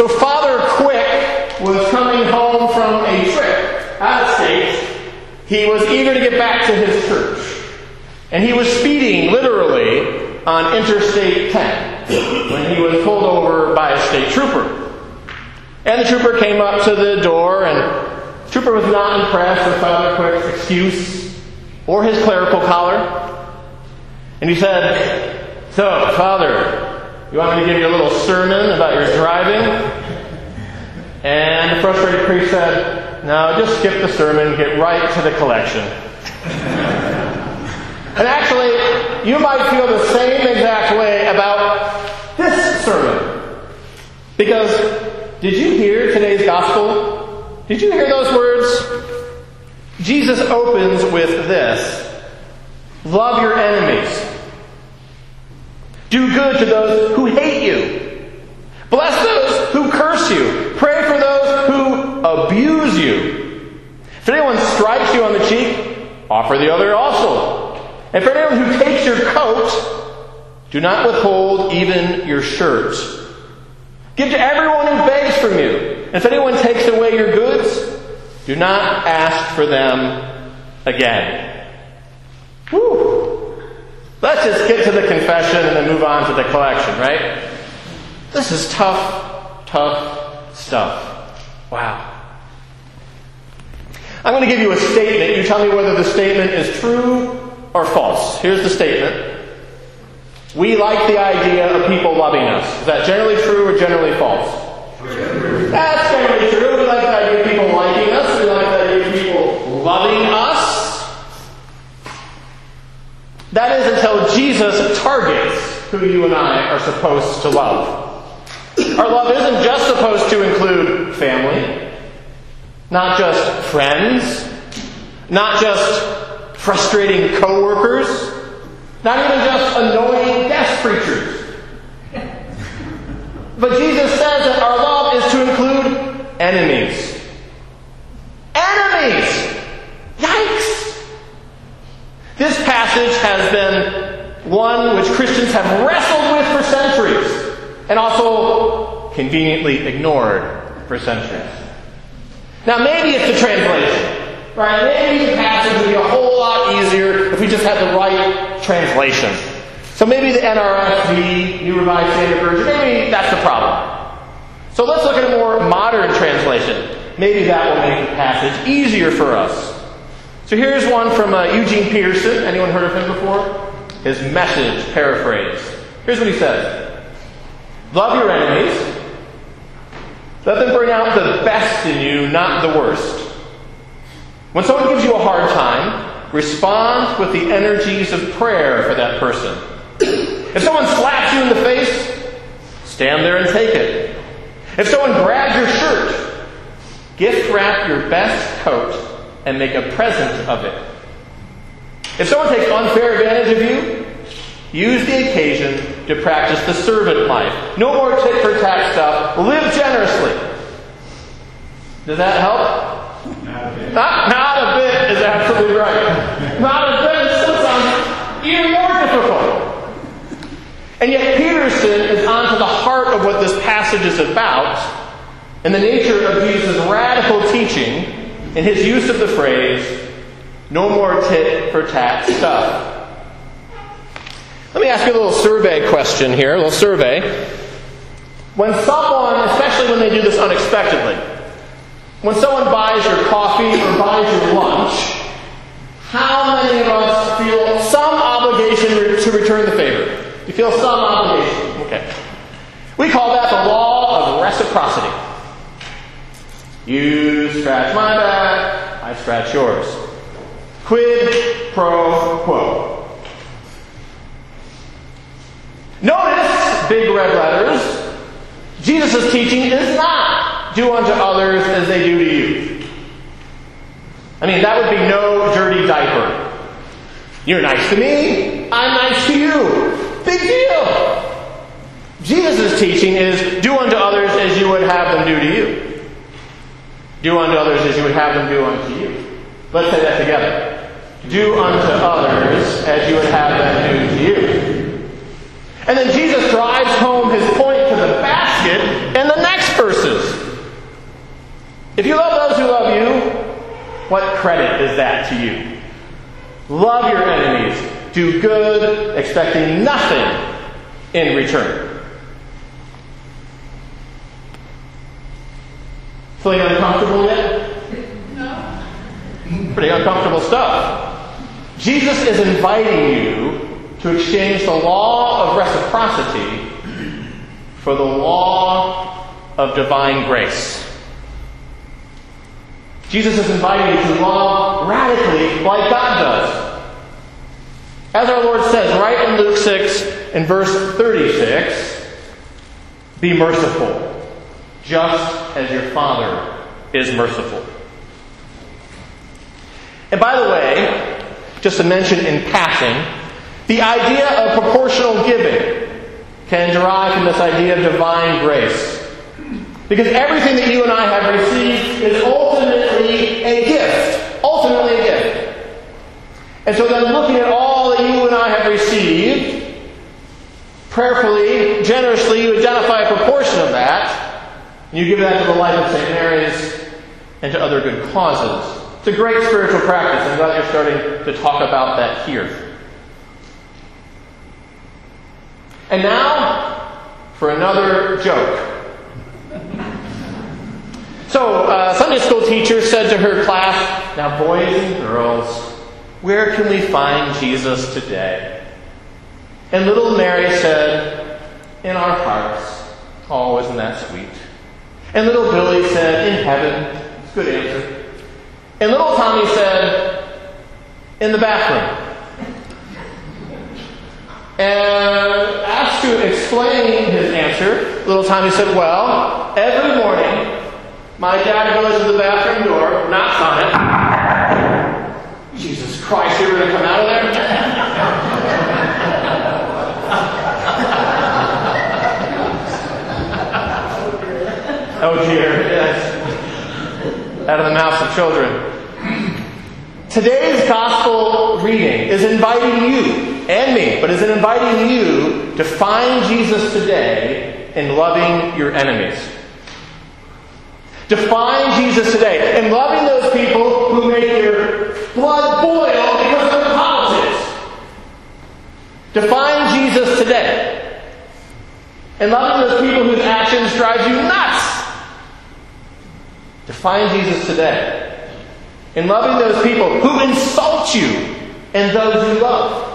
So Father Quick was coming home from a trip out of state. He was eager to get back to his church. And he was speeding literally on Interstate 10 when he was pulled over by a state trooper. And the trooper came up to the door, and the trooper was not impressed with Father Quick's excuse or his clerical collar. And he said, So, Father, you want me to give you a little sermon about your driving? And the frustrated priest said, No, just skip the sermon, get right to the collection. and actually, you might feel the same exact way about this sermon. Because did you hear today's gospel? Did you hear those words? Jesus opens with this Love your enemies. Do good to those who hate you. Bless those who curse you. Pray for those who abuse you. If anyone strikes you on the cheek, offer the other also. And for anyone who takes your coat, do not withhold even your shirt. Give to everyone who begs from you. And if anyone takes away your goods, do not ask for them again. Whew. Let's just get to the confession and then move on to the collection, right? This is tough, tough stuff. Wow. I'm going to give you a statement. You tell me whether the statement is true or false. Here's the statement. We like the idea of people loving us. Is that generally true or generally false? That's generally true. We like the idea of people liking us. We like the idea of people loving us. That is until Jesus targets who you and I are supposed to love. Our love isn't just supposed to include family, not just friends, not just frustrating coworkers, not even just annoying guest preachers. But Jesus says that our love is to include enemies. Enemies! Yikes! This passage has been one which Christians have wrestled with for centuries and also conveniently ignored for centuries. Now, maybe it's the translation. Right? Maybe the passage would be a whole lot easier if we just had the right translation. So maybe the NRSV, New Revised Standard Version, maybe that's the problem. So let's look at a more modern translation. Maybe that will make the passage easier for us. So here's one from uh, Eugene Peterson. Anyone heard of him before? His message paraphrase. Here's what he says Love your enemies. Let them bring out the best in you, not the worst. When someone gives you a hard time, respond with the energies of prayer for that person. If someone slaps you in the face, stand there and take it. If someone grabs your shirt, gift wrap your best coat and make a present of it. If someone takes unfair advantage of you, use the occasion to practice the servant life. No more tit for tat stuff. Live generously. Does that help? Not, a bit. not a bit is absolutely right. Not a bit. It still even more difficult. And yet Peterson is onto the heart of what this passage is about and the nature of Jesus' radical teaching in his use of the phrase, no more tit for tat stuff. Let me ask you a little survey question here, a little survey. When someone, especially when they do this unexpectedly, when someone buys your coffee or buys your lunch, how many of us feel some obligation to return the favor? You feel some obligation. Okay. We call that the law of reciprocity. You scratch my back, I scratch yours. Quid pro quo. Notice, big red letters, Jesus' teaching is not do unto others as they do to you. I mean, that would be no dirty diaper. You're nice to me, I'm nice to you. Big deal. Jesus' teaching is do unto others as you would have them do to you. Do unto others as you would have them do unto you. Let's say that together. Do unto others as you would have them do to you. And then Jesus drives home his point to the basket in the next verses. If you love those who love you, what credit is that to you? Love your enemies. Do good, expecting nothing in return. Feeling uncomfortable yet? No. Pretty uncomfortable stuff. Jesus is inviting you to exchange the law of reciprocity for the law of divine grace. Jesus is inviting you to love radically like God does. As our Lord says right in Luke 6 in verse 36, be merciful, just as your Father is merciful. And by the way, just to mention in passing, the idea of proportional giving can derive from this idea of divine grace. Because everything that you and I have received is ultimately a gift. Ultimately a gift. And so then looking at all that you and I have received, prayerfully, generously, you identify a proportion of that, and you give that to the life of St. Mary's and to other good causes. It's a great spiritual practice. I'm glad you're starting to talk about that here. And now for another joke. So, uh, Sunday school teacher said to her class, Now, boys and girls, where can we find Jesus today? And little Mary said, In our hearts. Oh, isn't that sweet? And little Billy said, In heaven. Good answer. And little Tommy said, in the bathroom. And asked to explain his answer, little Tommy said, Well, every morning, my dad goes to the bathroom door, knocks on it. Jesus Christ, you're going to come out of there? oh dear, yes. Out of the mouths of children. Today's gospel reading is inviting you and me, but is it inviting you to find Jesus today in loving your enemies. To find Jesus today in loving those people who make your blood boil because of politics. To find Jesus today and loving those people whose actions drive you nuts. To find Jesus today in loving those people who insult you and those you love.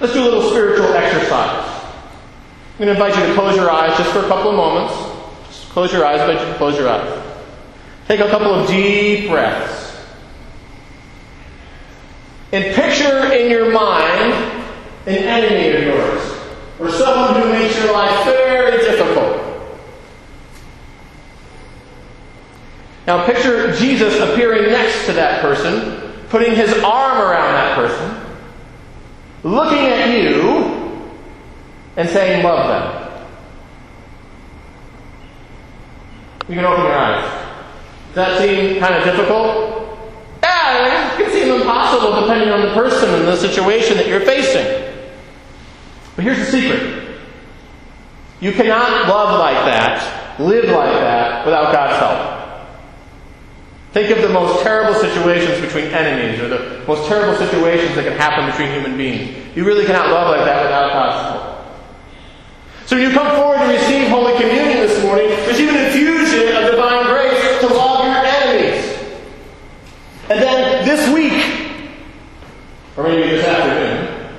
Let's do a little spiritual exercise. I'm going to invite you to close your eyes just for a couple of moments. Just close your eyes, but you close your eyes. Take a couple of deep breaths. And picture in your mind an enemy of yours, or someone who makes your life very difficult. Now picture Jesus appearing next to that person, putting his arm around that person, looking at you, and saying, Love them. You can open your eyes. Does that seem kind of difficult? Yeah, it can seem impossible depending on the person and the situation that you're facing. But here's the secret you cannot love like that, live like that, without God's help. Think of the most terrible situations between enemies or the most terrible situations that can happen between human beings. You really cannot love like that without God's help. So when you come forward to receive Holy Communion this morning, receive an infusion of divine grace to love your enemies. And then this week, or maybe this afternoon,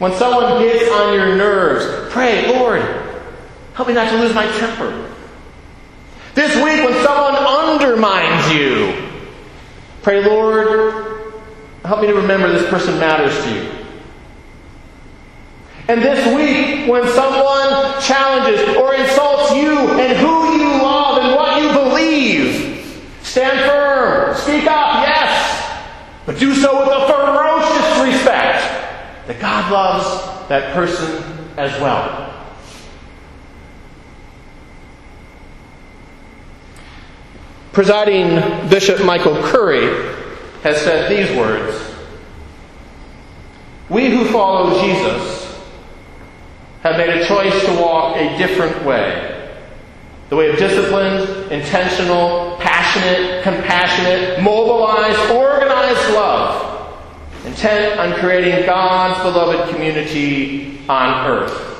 when someone gets on your nerves, pray, Lord, help me not to lose my temper. This week, when someone undermines you, pray, Lord, help me to remember this person matters to you. And this week, when someone challenges or insults you and who you love and what you believe, stand firm, speak up, yes, but do so with a ferocious respect that God loves that person as well. Presiding Bishop Michael Curry has said these words We who follow Jesus have made a choice to walk a different way. The way of disciplined, intentional, passionate, compassionate, mobilized, organized love, intent on creating God's beloved community on earth.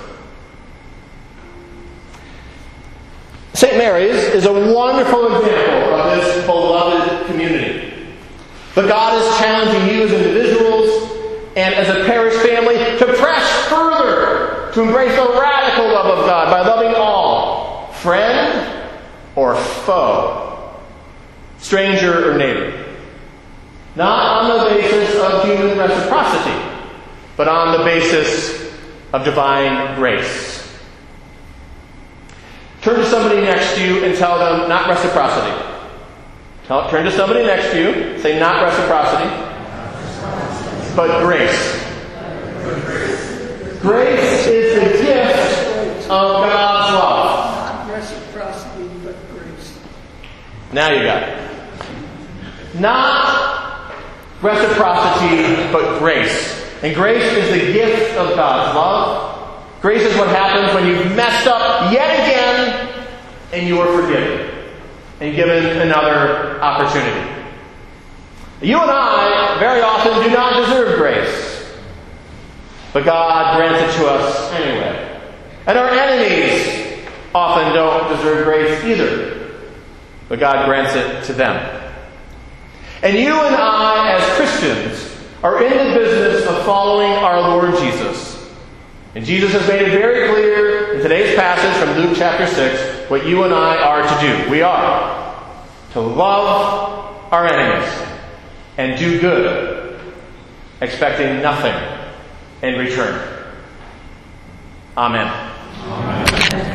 Mary's is a wonderful example of this beloved community. But God is challenging you as individuals and as a parish family to press further to embrace the radical love of God by loving all, friend or foe, stranger or neighbor. Not on the basis of human reciprocity, but on the basis of divine grace. Turn to somebody next to you and tell them not reciprocity. Tell, turn to somebody next to you, say not reciprocity, but grace. Grace is the gift of God's love. Not reciprocity, but grace. Now you got it. Not reciprocity, but grace. And grace is the gift of God's love. Grace is what happens when you've messed up yet again and you are forgiven and given another opportunity. You and I very often do not deserve grace, but God grants it to us anyway. And our enemies often don't deserve grace either, but God grants it to them. And you and I, as Christians, are in the business of following our Lord Jesus. And Jesus has made it very clear in today's passage from Luke chapter 6 what you and I are to do. We are to love our enemies and do good, expecting nothing in return. Amen. Amen.